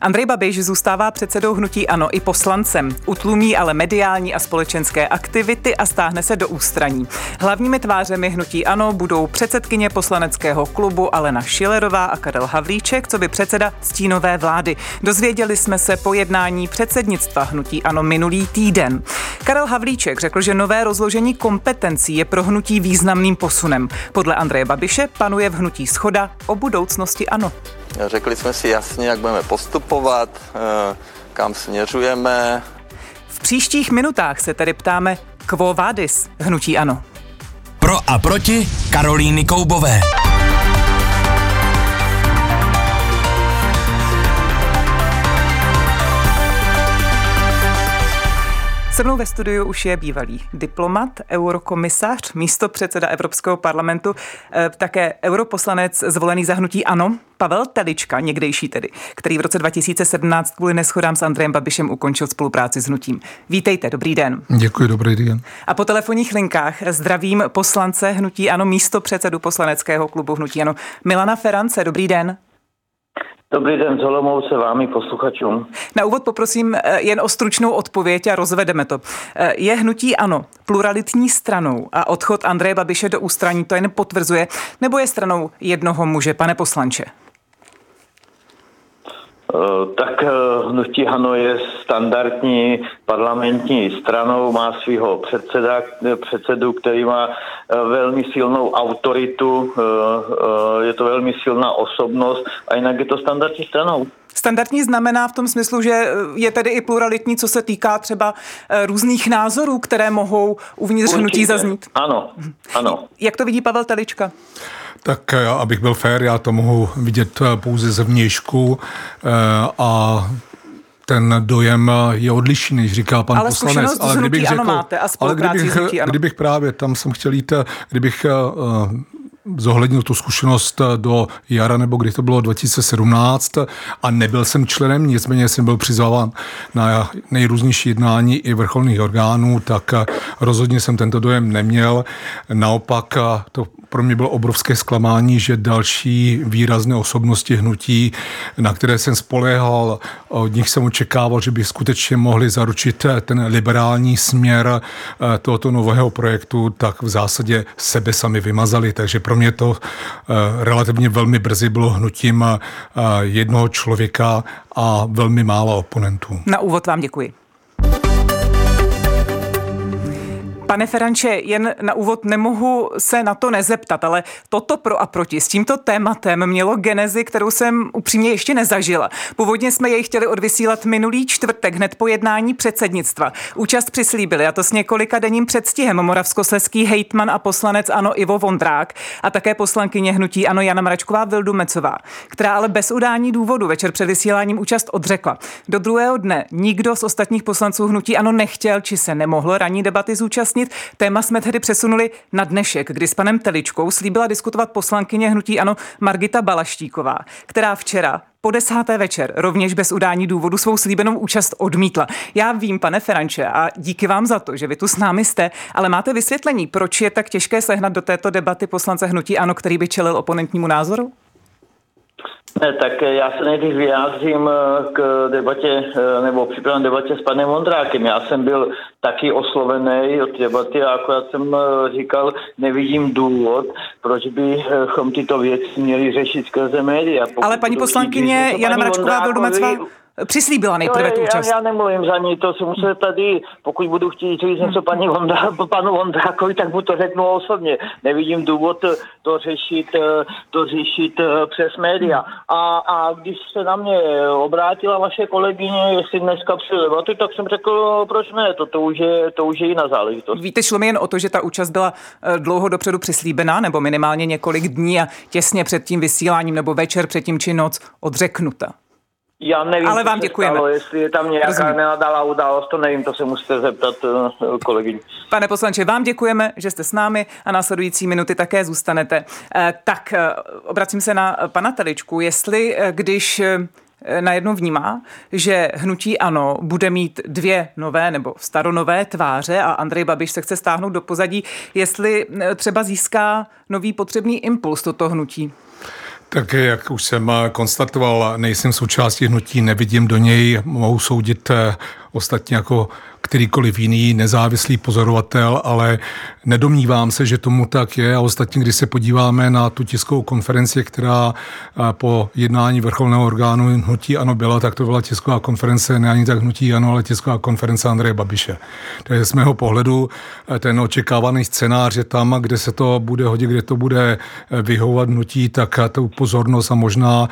Andrej Babiš zůstává předsedou hnutí ANO i poslancem. Utlumí ale mediální a společenské aktivity a stáhne se do ústraní. Hlavními tvářemi hnutí ANO budou předsedkyně poslaneckého klubu Alena Šilerová a Karel Havlíček, co by předseda stínové vlády. Dozvěděli jsme se po jednání předsednictva hnutí ANO minulý týden. Karel Havlíček řekl, že nové rozložení kompetencí je pro hnutí významným posunem. Podle Andreje Babiše panuje v hnutí schoda o budoucnosti ANO. Řekli jsme si jasně, jak budeme postupovat, eh, kam směřujeme. V příštích minutách se tedy ptáme Quo Vadis hnutí ANO. Pro a proti Karolíny Koubové. Se mnou ve studiu už je bývalý diplomat, eurokomisař, místo předseda Evropského parlamentu, eh, také europoslanec zvolený za hnutí ANO, Pavel Telička, někdejší tedy, který v roce 2017 kvůli neschodám s Andrejem Babišem ukončil spolupráci s hnutím. Vítejte, dobrý den. Děkuji, dobrý den. A po telefonních linkách zdravím poslance hnutí ANO, místo předsedu poslaneckého klubu hnutí ANO, Milana Ferance. Dobrý den. Dobrý den, z se vámi posluchačům. Na úvod poprosím eh, jen o stručnou odpověď a rozvedeme to. Eh, je hnutí ano pluralitní stranou a odchod Andreje Babiše do ústraní to jen potvrzuje, nebo je stranou jednoho muže, pane poslanče? Eh, tak eh, hnutí Hano je standardní parlamentní stranou, má svého předseda, eh, předsedu, který má velmi silnou autoritu, je to velmi silná osobnost a jinak je to standardní stranou. Standardní znamená v tom smyslu, že je tedy i pluralitní, co se týká třeba různých názorů, které mohou uvnitř Určitě. hnutí zaznít. Ano, ano. Jak to vidí Pavel Telička? Tak eh, abych byl fér, já to mohu vidět eh, pouze zevnějšku eh, a ten dojem je odlišný, než říká pan ale poslanec. Ale kdybych řekl, máte a ale kdybych, kdybych právě, tam jsem chtěl jít, kdybych zohlednil tu zkušenost do jara, nebo kdy to bylo 2017 a nebyl jsem členem, nicméně jsem byl přizván na nejrůznější jednání i vrcholných orgánů, tak rozhodně jsem tento dojem neměl. Naopak to pro mě bylo obrovské zklamání, že další výrazné osobnosti hnutí, na které jsem spoléhal, od nich jsem očekával, že by skutečně mohli zaručit ten liberální směr eh, tohoto nového projektu, tak v zásadě sebe sami vymazali. Takže pro mě to eh, relativně velmi brzy bylo hnutím eh, jednoho člověka a velmi málo oponentů. Na úvod vám děkuji. Pane Feranče, jen na úvod nemohu se na to nezeptat, ale toto pro a proti s tímto tématem mělo genezi, kterou jsem upřímně ještě nezažila. Původně jsme jej chtěli odvysílat minulý čtvrtek hned po jednání předsednictva. Účast přislíbili a to s několika denním předstihem moravskosleský hejtman a poslanec Ano Ivo Vondrák a také poslankyně hnutí Ano Jana Mračková Vildumecová, která ale bez udání důvodu večer před vysíláním účast odřekla. Do druhého dne nikdo z ostatních poslanců hnutí Ano nechtěl či se nemohl ranní debaty zúčastnit zúčastnit. Téma jsme tedy přesunuli na dnešek, kdy s panem Teličkou slíbila diskutovat poslankyně hnutí Ano Margita Balaštíková, která včera po desáté večer rovněž bez udání důvodu svou slíbenou účast odmítla. Já vím, pane Feranče, a díky vám za to, že vy tu s námi jste, ale máte vysvětlení, proč je tak těžké sehnat do této debaty poslance hnutí Ano, který by čelil oponentnímu názoru? Ne, tak já se nejdřív vyjádřím eh, k debatě, eh, nebo připravám debatě s panem Vondrákem. Já jsem byl taky oslovený od debaty a akorát jsem eh, říkal, nevidím důvod, proč bychom tyto věci měli řešit skrze média. Pokud Ale paní poslankyně Jana Mračková Vildumecová přislíbila nejprve tu účast. Já, já nemluvím za ní, to si musím tady, pokud budu chtít říct něco paní Vondra, panu Vondrákovi, tak mu to řeknu osobně. Nevidím důvod to řešit, to řešit eh, přes média. A, a když se na mě obrátila vaše kolegyně, jestli dneska přijde tak jsem řekl, proč ne, to, to, už je, to už je jiná záležitost. Víte, šlo mi jen o to, že ta účast byla eh, dlouho dopředu přislíbená, nebo minimálně několik dní a těsně před tím vysíláním nebo večer předtím či noc odřeknuta. Já nevím, Ale vám děkujeme. Stalo, jestli je tam nějaká Rozumím. nenadala událost, to nevím, to se musíte zeptat uh, kolegyň. Pane poslanče, vám děkujeme, že jste s námi a následující minuty také zůstanete. Uh, tak, uh, obracím se na pana Teličku, jestli když najednou vnímá, že hnutí ANO bude mít dvě nové nebo staronové tváře a Andrej Babiš se chce stáhnout do pozadí, jestli třeba získá nový potřebný impuls toto hnutí. Tak jak už jsem konstatoval, nejsem součástí hnutí, nevidím do něj, mohu soudit eh, ostatně jako kterýkoliv jiný nezávislý pozorovatel, ale nedomnívám se, že tomu tak je. A ostatně, když se podíváme na tu tiskovou konferenci, která po jednání vrcholného orgánu hnutí ANO byla, tak to byla tisková konference ne ani tak hnutí ANO, ale tisková konference Andreje Babiše. Takže z mého pohledu ten očekávaný scénář je tam, kde se to bude hodit, kde to bude vyhovovat hnutí, tak tu pozornost a možná,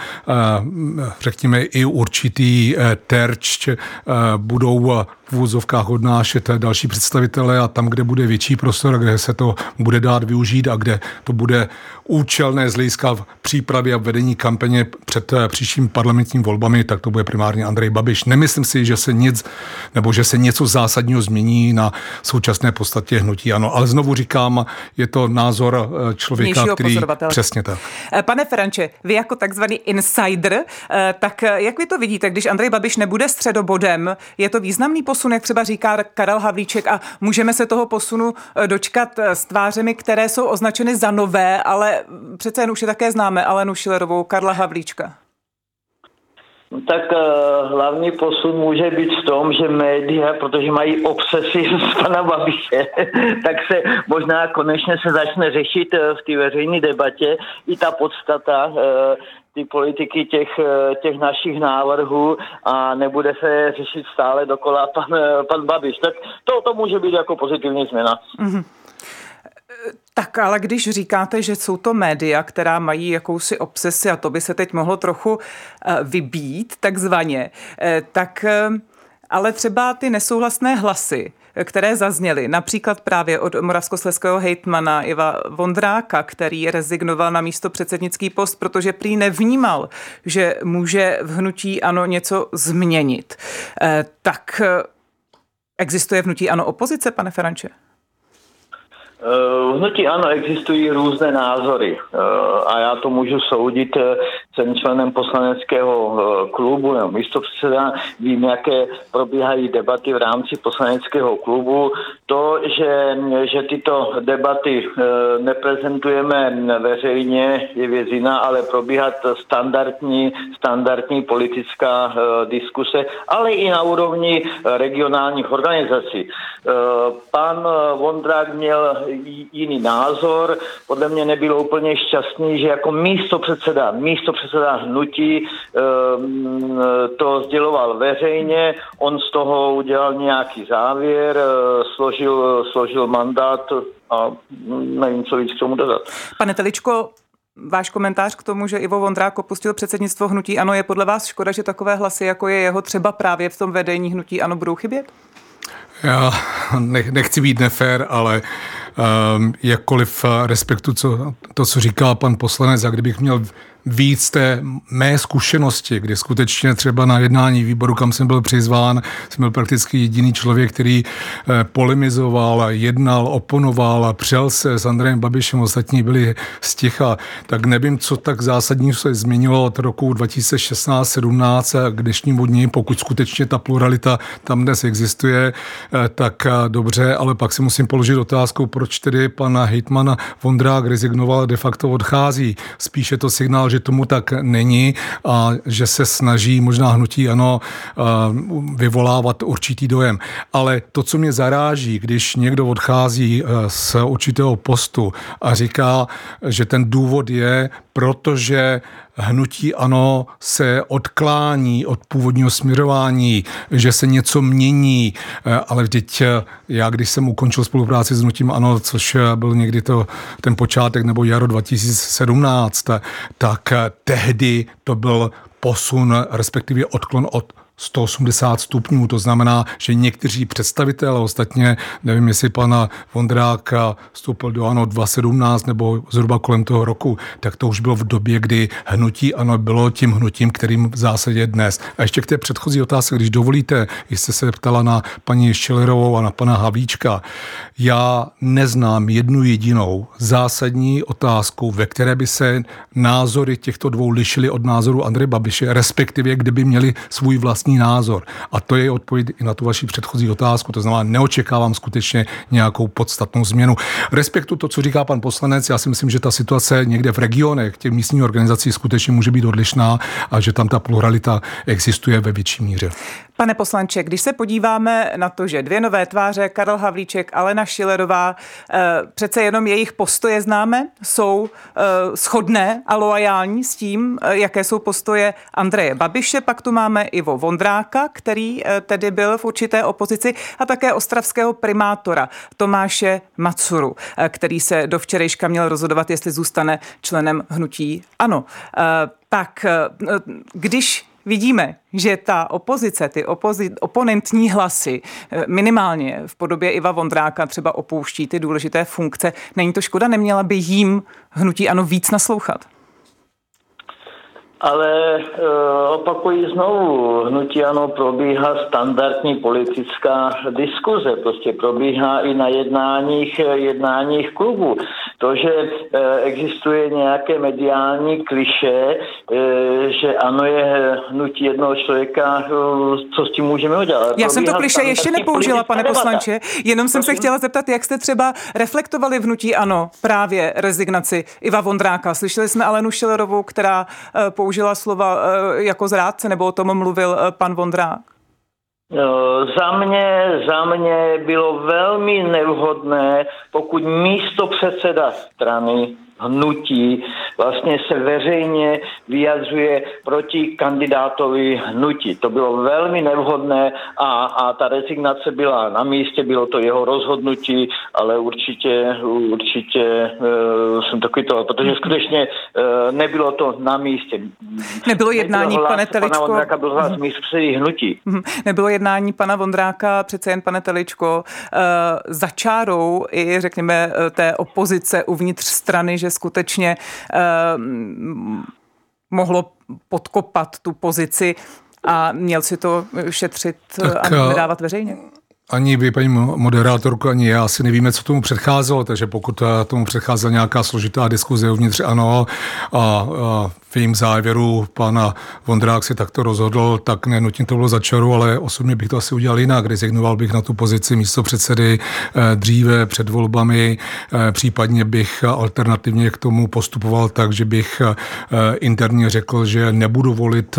řekněme, i určitý terč budou v úvozovkách odnášet další představitele a tam, kde bude větší prostor, kde se to bude dát využít a kde to bude účelné z hlediska v přípravě a vedení kampaně před eh, příštím parlamentním volbami, tak to bude primárně Andrej Babiš. Nemyslím si, že se nic, nebo že se něco zásadního změní na současné podstatě hnutí. Ano, ale znovu říkám, je to názor eh, člověka, který... Přesně tak. Eh, pane Feranče, vy jako takzvaný insider, tak jak vy to vidíte, když Andrej Babiš nebude středobodem, je to významný posun, jak třeba říká Karel Havlíček a můžeme se toho posunu dočkat s tvářemi, které jsou označeny za nové, ale přece jen už je také známe Alenu Šilerovou, Karla Havlíčka. No tak uh, hlavní posun může být v tom, že média, protože mají obsesy z pana Babiše, tak se možná konečně se začne řešit v té veřejné debatě i ta podstata ty politiky těch, těch našich návrhů a nebude se řešit stále dokola pan, pan Babiš. Tak to, to může být jako pozitivní změna. Mm-hmm. Tak ale když říkáte, že jsou to média, která mají jakousi obsesi a to by se teď mohlo trochu eh, vybít takzvaně, eh, tak eh, ale třeba ty nesouhlasné hlasy, které zazněly, například právě od moravskosleského hejtmana Iva Vondráka, který rezignoval na místo předsednický post, protože prý nevnímal, že může v hnutí ano něco změnit. Tak existuje v hnutí ano opozice, pane Feranče? V hnutí ano, existují různé názory eh, a já to můžu soudit. Eh, jsem členem poslaneckého eh, klubu nebo místo předseda, vím, jaké probíhají debaty v rámci poslaneckého klubu. To, že, že tyto debaty neprezentujeme veřejně, je věc jiná, ale probíhat standardní, standardní politická diskuse, ale i na úrovni regionálních organizací. Pan Vondrák měl jiný názor. Podle mě nebylo úplně šťastný, že jako místo předseda, místo předseda hnutí ehm, to sděloval veřejně, on z toho udělal nějaký závěr, eh, složil, složil mandát a nevím, co víc k tomu dodat. Pane Teličko, Váš komentář k tomu, že Ivo Vondrák opustil předsednictvo hnutí Ano, je podle vás škoda, že takové hlasy, jako je jeho, třeba právě v tom vedení hnutí Ano, budou chybět? Já nechci být nefér, ale jakkoliv respektu co, to, co říká pan poslanec, a kdybych měl víc té mé zkušenosti, kdy skutečně třeba na jednání výboru, kam jsem byl přizván, jsem byl prakticky jediný člověk, který eh, polemizoval, jednal, oponoval, přel se s Andrejem Babišem, ostatní byli sticha, tak nevím, co tak zásadní se změnilo od roku 2016-17 k dnešnímu dní, pokud skutečně ta pluralita tam dnes existuje, eh, tak eh, dobře, ale pak si musím položit otázku, proč tedy pan Hejtman Vondrák rezignoval de facto odchází. Spíše to signál, že tomu tak není a že se snaží možná hnutí ano vyvolávat určitý dojem. Ale to, co mě zaráží, když někdo odchází z určitého postu a říká, že ten důvod je, protože hnutí ano se odklání od původního směrování, že se něco mění, eh, ale vždyť eh, já, když jsem ukončil spolupráci s hnutím ano, což eh, byl někdy to, ten počátek nebo jaro 2017, tak tehdy to byl posun, respektive odklon od 180 stupňů, to znamená, že někteří představitelé, ostatně nevím, jestli pana Vondráka vstoupil do ANO 2017 nebo zhruba kolem toho roku, tak to už bylo v době, kdy hnutí ANO bylo tím hnutím, kterým v zásadě dnes. A ještě k té předchozí otázce, když dovolíte, jste se ptala na paní Šelerovou a na pana Havíčka. Já neznám jednu jedinou zásadní otázku, ve které by se názory těchto dvou lišily od názoru Andreje Babiše, respektive kdyby měli svůj vlastní názor. A to je odpověď i na tu vaši předchozí otázku, to znamená, neočekávám skutečně nějakou podstatnou změnu. Respektu to, co říká pan poslanec, já si myslím, že ta situace někde v regionech těch místních organizací skutečně může být odlišná a že tam ta pluralita existuje ve větší míře. Pane poslanče, když se podíváme na to, že dvě nové tváře, Karel Havlíček, Alena Šilerová, eh, přece jenom jejich postoje známe, jsou eh, shodné a loajální s tím, eh, jaké jsou postoje Andreje Babiše, pak tu máme Ivo Vondráka, který tedy byl v určité opozici, a také ostravského primátora Tomáše Macuru, který se do včerejška měl rozhodovat, jestli zůstane členem hnutí ANO. Tak když vidíme, že ta opozice, ty opozi- oponentní hlasy eh, minimálně v podobě Iva Vondráka třeba opouští ty důležité funkce, není to škoda, neměla by jim hnutí ano víc naslouchat? Ale e, opakuji znovu, hnutí ano probíhá standardní politická diskuze, prostě probíhá i na jednáních, jednáních klubu. To, že e, existuje nějaké mediální kliše, e, že ano je hnutí jednoho člověka, e, co s tím můžeme udělat. Já jsem to kliše ještě nepoužila, pane poslanče, jenom jsem se chtěla zeptat, jak jste třeba reflektovali v hnutí ano právě rezignaci Iva Vondráka. Slyšeli jsme Alenu Šilerovou, která použila slova jako zrádce, nebo o tom mluvil pan Vondrák? Za mě, za mě bylo velmi nevhodné, pokud místo předseda strany hnutí vlastně se veřejně vyjadřuje proti kandidátovi hnutí. To bylo velmi nevhodné a, a ta rezignace byla na místě, bylo to jeho rozhodnutí, ale určitě, určitě uh, jsem takový to, protože skutečně uh, nebylo to na místě. Nebylo jednání, hlas, pane Teličko. Pana Vondráka byl hlas mm-hmm. hnutí. Mhm. Nebylo jednání pana Vondráka, přece jen pane Teličko, uh, za čárou i řekněme té opozice uvnitř strany, že skutečně uh, mohlo podkopat tu pozici a měl si to šetřit tak, a nedávat veřejně? Ani vy, paní moderátorko, ani já asi nevíme, co tomu předcházelo, takže pokud tomu předcházela nějaká složitá diskuze uvnitř ano a, a jejím závěru pana Vondrák si takto rozhodl, tak nenutně to bylo za čaru, ale osobně bych to asi udělal jinak. Rezignoval bych na tu pozici místo předsedy eh, dříve před volbami, eh, případně bych alternativně k tomu postupoval tak, že bych eh, interně řekl, že nebudu volit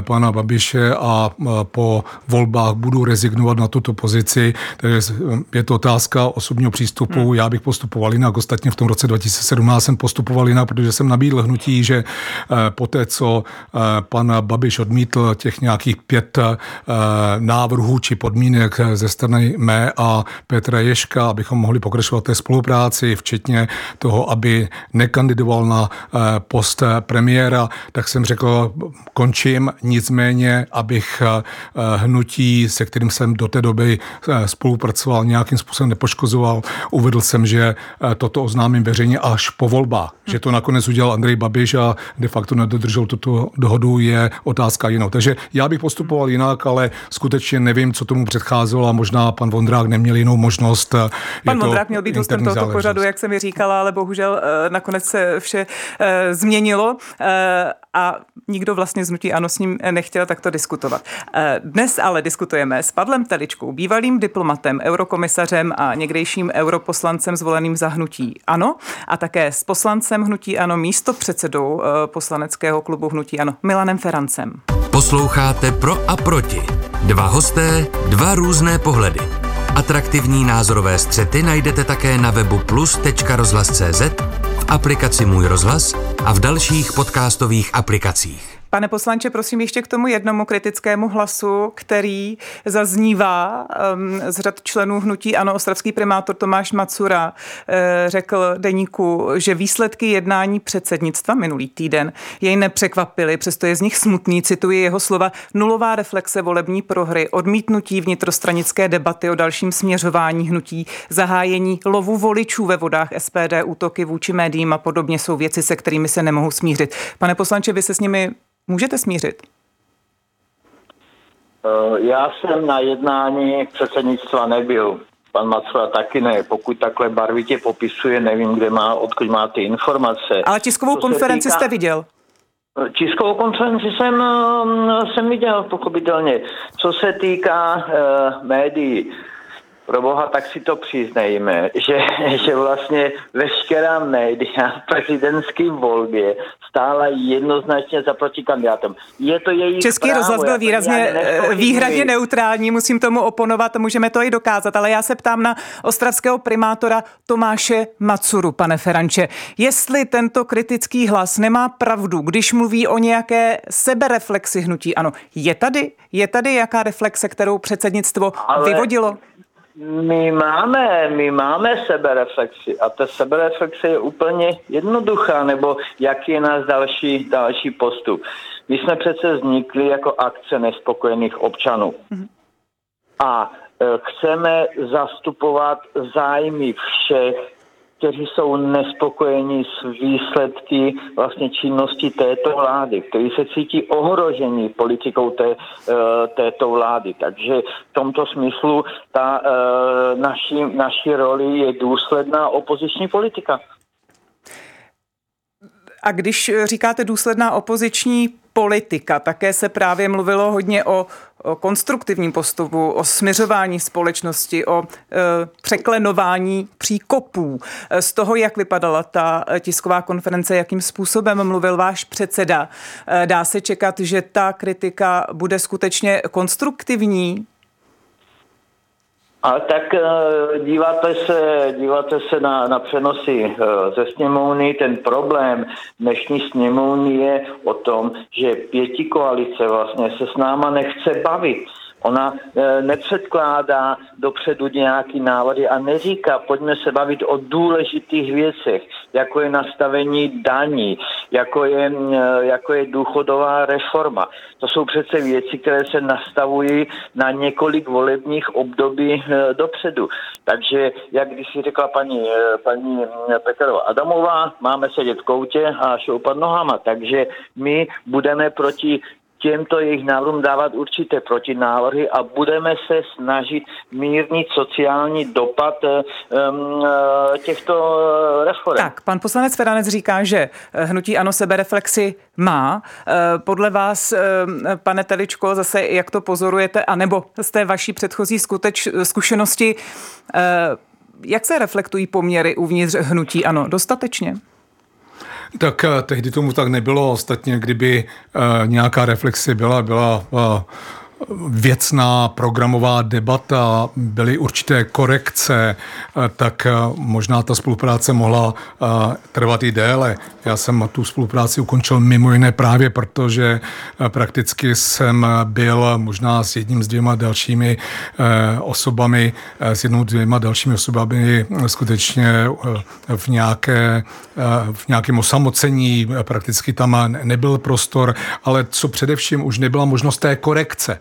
pana Babiše a po volbách budu rezignovat na tuto pozici. Takže je to otázka osobního přístupu. Hmm. Já bych postupoval jinak. Ostatně v tom roce 2017 jsem postupoval jinak, protože jsem nabídl hnutí, že po té, co eh, pan Babiš odmítl těch nějakých pět eh, návrhů či podmínek ze strany mé a Petra Ješka, abychom mohli pokračovat té spolupráci, včetně toho, aby nekandidoval na post premiéra, tak jsem řekl, končím, nicméně, abych hnutí, se kterým jsem do té doby spolupracoval, nějakým způsobem nepoškozoval, uvedl jsem, že toto oznámím veřejně až po volbách, že to nakonec udělal Andrej Babiš a de facto nedodržel tuto dohodu, je otázka jinou. Takže já bych postupoval jinak, ale skutečně nevím, co tomu předcházelo a možná pan Vondrák neměl jinou možnost. Pan Vondrák měl být hostem tohoto pořadu, jak jsem mi říkala, ale bohužel eh, nakonec se vše eh, změnilo eh, a nikdo vlastně z ano s ním nechtěl takto diskutovat. Dnes ale diskutujeme s Pavlem Teličkou, bývalým diplomatem, eurokomisařem a někdejším europoslancem zvoleným za hnutí ANO a také s poslancem hnutí ANO místo předsedou poslaneckého klubu Hnutí Ano Milanem Ferancem. Posloucháte Pro a proti. Dva hosté, dva různé pohledy. Atraktivní názorové střety najdete také na webu plus.rozhlas.cz, v aplikaci Můj rozhlas a v dalších podcastových aplikacích. Pane poslanče, prosím ještě k tomu jednomu kritickému hlasu, který zaznívá um, z řad členů hnutí Ano, ostravský primátor Tomáš Macura uh, řekl deníku, že výsledky jednání předsednictva minulý týden jej nepřekvapily, přesto je z nich smutný, cituji jeho slova, nulová reflexe volební prohry, odmítnutí vnitrostranické debaty o dalším směřování hnutí, zahájení lovu voličů ve vodách SPD, útoky vůči médiím a podobně jsou věci, se kterými se nemohou smířit. Pane poslanče, vy se s nimi můžete smířit? Eh, já jsem na jednání předsednictva nebyl. Pan Macula taky ne. Pokud takhle barvitě popisuje, nevím, kde má, odkud má ty informace. Ale tiskovou konferenci týká... jste viděl? Tiskovou konferenci jsem, jsem viděl, pochopitelně. Co se týká uh, médií, pro boha, tak si to přiznejme, že, že vlastně veškerá média v prezidentské volbě stála jednoznačně za protikandidátem. Je to její Český právo, rozhlas byl výrazně eh, výhradně neutrální, musím tomu oponovat, můžeme to i dokázat, ale já se ptám na ostravského primátora Tomáše Macuru, pane Feranče. Jestli tento kritický hlas nemá pravdu, když mluví o nějaké sebereflexi hnutí, ano, je tady? Je tady jaká reflexe, kterou předsednictvo ale... vyvodilo? My máme, my máme sebereflexi a ta sebereflexe je úplně jednoduchá, nebo jaký je náš další, další postup. My jsme přece vznikli jako akce nespokojených občanů. Mm-hmm. A e, chceme zastupovat zájmy všech kteří jsou nespokojeni s výsledky vlastně činnosti této vlády, kteří se cítí ohrožení politikou té, eh, této vlády. Takže v tomto smyslu ta eh, naší, naší roli je důsledná opoziční politika. A když říkáte důsledná opoziční politika, také se právě mluvilo hodně o, o konstruktivním postupu, o směřování společnosti, o e, překlenování příkopů. E, z toho, jak vypadala ta tisková konference, jakým způsobem mluvil váš předseda, e, dá se čekat, že ta kritika bude skutečně konstruktivní? A tak eh, díváte se, díváte se na, na přenosy eh, ze sněmovny. Ten problém dnešní sněmovny je o tom, že pěti koalice vlastně se s náma nechce bavit Ona e, nepředkládá dopředu nějaký návody a neříká, pojďme se bavit o důležitých věcech, jako je nastavení daní, jako je, e, jako je důchodová reforma. To jsou přece věci, které se nastavují na několik volebních období e, dopředu. Takže, jak když si řekla paní, e, paní Petrova Adamová, máme sedět v koutě a šoupat nohama. Takže my budeme proti těmto jejich návrhům dávat určité protinávrhy a budeme se snažit mírnit sociální dopad um, těchto reform. Tak, pan poslanec Feranec říká, že hnutí ano sebereflexy má. Podle vás, pane Teličko, zase jak to pozorujete, anebo z té vaší předchozí skuteč, zkušenosti, jak se reflektují poměry uvnitř hnutí ano? Dostatečně? Tak eh, tehdy tomu tak nebylo. Ostatně, kdyby eh, nějaká reflexe byla, byla eh, věcná programová debata, byly určité korekce, tak možná ta spolupráce mohla trvat i déle. Já jsem tu spolupráci ukončil mimo jiné právě proto, že prakticky jsem byl možná s jedním s dvěma dalšími osobami, s jednou dvěma dalšími osobami skutečně v, nějaké, v nějakém osamocení, prakticky tam nebyl prostor, ale co především už nebyla možnost té korekce.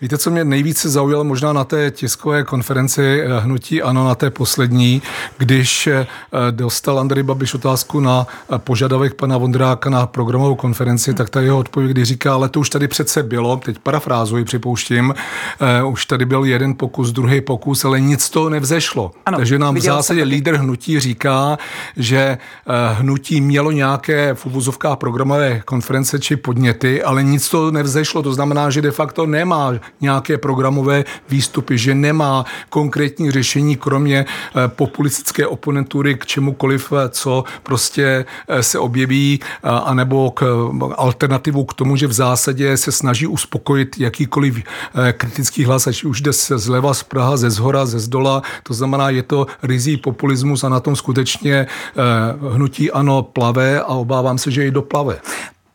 Víte, co mě nejvíce zaujalo možná na té tiskové konferenci eh, Hnutí Ano, na té poslední, když eh, dostal Andrej Babiš otázku na eh, požadavek pana Vondráka na programovou konferenci, tak ta jeho odpověď, kdy říká, ale to už tady přece bylo, teď parafrázuji, připouštím, už tady byl jeden pokus, druhý pokus, ale nic to nevzešlo. Ano, Takže nám v zásadě lídr hnutí říká, že hnutí mělo nějaké v uvozovkách programové konference či podněty, ale nic to nevzešlo. To znamená, že de facto nemá nějaké programové výstupy, že nemá konkrétní řešení, kromě eh, populistické oponentury k čemukoliv, eh, co prostě eh, se objeví, anebo k alternativu k tomu, že v zásadě se snaží uspokojit jakýkoliv kritický hlas, ať už jde zleva, z Praha, ze zhora, ze zdola. To znamená, je to rizí populismus a na tom skutečně hnutí ano plave a obávám se, že i doplave.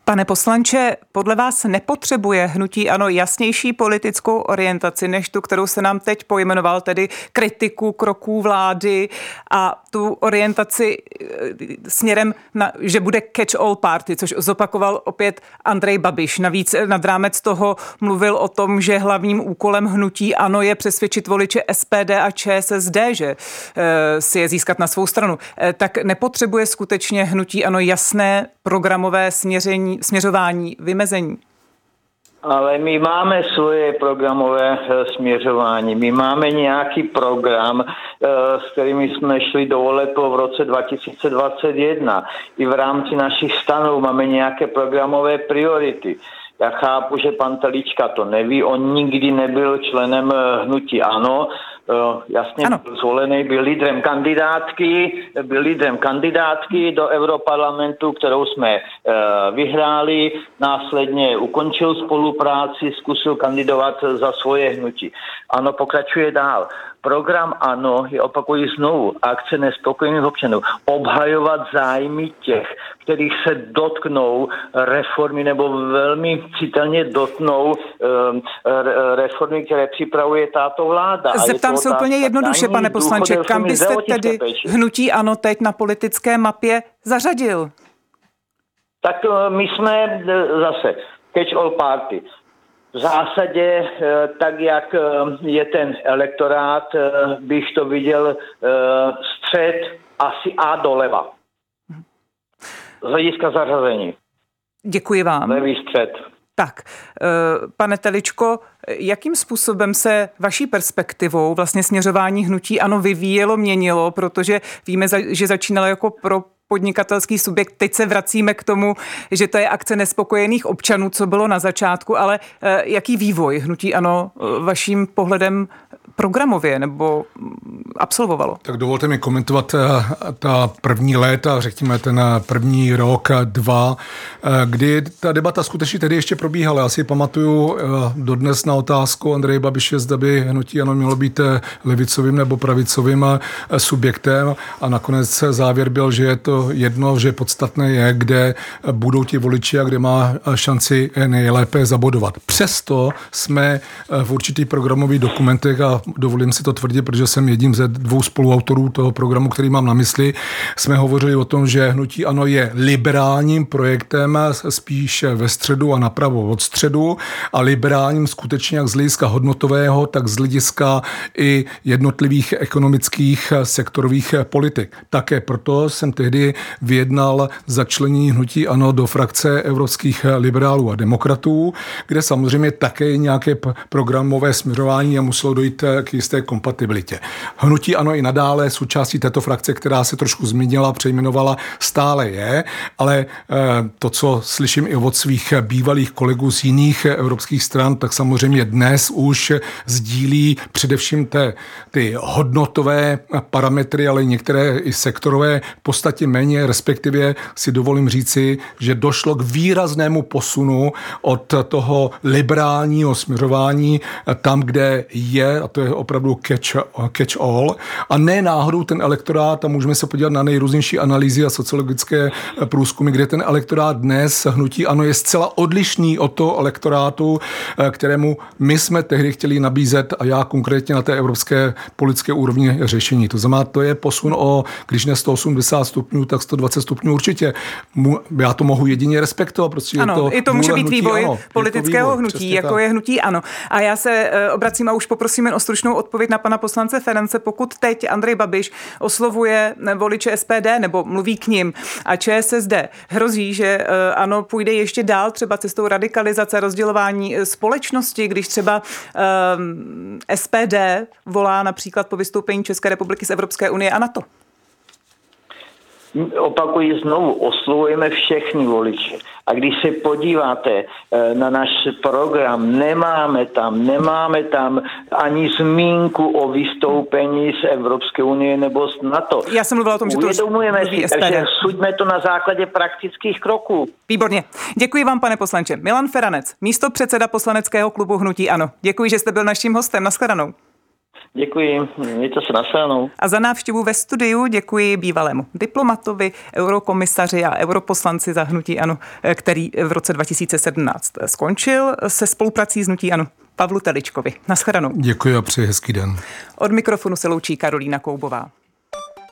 Pane poslanče, podle vás nepotřebuje hnutí ano jasnější politickou orientaci, než tu, kterou se nám teď pojmenoval, tedy kritiku kroků vlády a tu orientaci eh, směrem, na, že bude catch-all party, což zopakoval opět Andrej Babiš. Navíc nad rámec toho mluvil o tom, že hlavním úkolem hnutí ano je přesvědčit voliče SPD a ČSSD, že e, si je získat na svou stranu. E, tak nepotřebuje skutečně hnutí ano jasné programové směření, směřování, vymezení? Ale my máme svoje programové eh, směřování. My máme nějaký program, eh, s kterými jsme šli do voleb v roce 2021. I v rámci našich stanů máme nějaké programové priority. Já chápu, že pan Telička to neví, on nikdy nebyl členem eh, hnutí ANO, jasně ano. byl zvolený, byl lídrem kandidátky, byl lídrem kandidátky do Europarlamentu, kterou jsme eh, vyhráli, následně ukončil spolupráci, zkusil kandidovat za svoje hnutí. Ano, pokračuje dál. Program ANO je opakují znovu akce nespokojených občanů. Obhajovat zájmy těch, kterých se dotknou reformy nebo velmi citelně dotknou um, reformy, které připravuje táto vláda. Zeptám se úplně jednoduše, pane poslanče, kam byste tedy hnutí ANO teď na politické mapě zařadil? Tak eh, my jsme eh, zase catch all party. V zásadě, eh, tak jak eh, je ten elektorát, eh, bych to viděl střed asi A doleva. Z hlediska zařazení. Děkuji vám. Levý střed. Tak, pane Teličko, jakým způsobem se vaší perspektivou vlastně směřování hnutí ano vyvíjelo, měnilo, protože víme, že začínalo jako pro podnikatelský subjekt. Teď se vracíme k tomu, že to je akce nespokojených občanů, co bylo na začátku, ale eh, jaký vývoj hnutí ano eh, vaším pohledem programově nebo absolvovalo? Tak dovolte mi komentovat eh, ta první léta, řekněme ten první rok, dva, kdy ta debata skutečně tedy ještě probíhala. Já si pamatuju dodnes na otázku Andreje Babiše, zda by hnutí ano mělo být levicovým nebo pravicovým subjektem a nakonec závěr byl, že je to jedno, že podstatné je, kde budou ti voliči a kde má šanci nejlépe zabodovat. Přesto jsme v určitých programových dokumentech, a dovolím si to tvrdit, protože jsem jedním ze dvou spoluautorů toho programu, který mám na mysli, jsme hovořili o tom, že hnutí ano je liberálním projektem spíš ve středu a napravo od středu a liberálním skutečně jak z hlediska hodnotového, tak z hlediska i jednotlivých ekonomických sektorových politik. Také proto jsem tehdy vyjednal začlení hnutí ANO do frakce evropských liberálů a demokratů, kde samozřejmě také nějaké programové směřování a muselo dojít k jisté kompatibilitě. Hnutí ANO i nadále součástí této frakce, která se trošku změnila, přejmenovala, stále je, ale eh, to, co slyším i od svých bývalých kolegů z jiných evropských stran, tak samozřejmě dnes už sdílí především té, ty hodnotové parametry, ale některé i sektorové v podstatě méně, respektive si dovolím říci, že došlo k výraznému posunu od toho liberálního směřování tam, kde je, a to je opravdu catch, catch all, a ne náhodou ten elektorát, a můžeme se podívat na nejrůznější analýzy a sociologické průzkumy, kde ten elektorát dnes hnutí ano je zcela odlišný od toho elektorátu, kterému my jsme tehdy chtěli nabízet a já konkrétně na té evropské politické úrovni řešení. To znamená, to je posun o, když ne 180 stupňů, tak 120 stupňů určitě. Já to mohu jedině respektovat. Prostě ano, je to i to může být vývoj ano, politického vývoj, hnutí, jako tak. je hnutí ano. A já se eh, obracím a už poprosím jen o stručnou odpověď na pana poslance Ference. Pokud teď Andrej Babiš oslovuje eh, voliče SPD nebo mluví k ním a ČSSD, hrozí, že eh, ano, půjde ještě dál třeba cestou radikalizace, rozdělování společnosti, když třeba um, SPD volá například po vystoupení České republiky z Evropské unie a NATO opakuji znovu, oslovujeme všechny voliče. A když se podíváte eh, na náš program, nemáme tam, nemáme tam ani zmínku o vystoupení z Evropské unie nebo z NATO. Já jsem mluvila o tom, že to Uvědomujeme si, SPD. takže suďme to na základě praktických kroků. Výborně. Děkuji vám, pane poslanče. Milan Feranec, místo předseda poslaneckého klubu Hnutí Ano. Děkuji, že jste byl naším hostem. Naschledanou. Děkuji, mějte se na A za návštěvu ve studiu děkuji bývalému diplomatovi, eurokomisaři a europoslanci za Hnutí Ano, který v roce 2017 skončil se spoluprací s Hnutí Ano. Pavlu Teličkovi. Naschledanou. Děkuji a přeji hezký den. Od mikrofonu se loučí Karolína Koubová.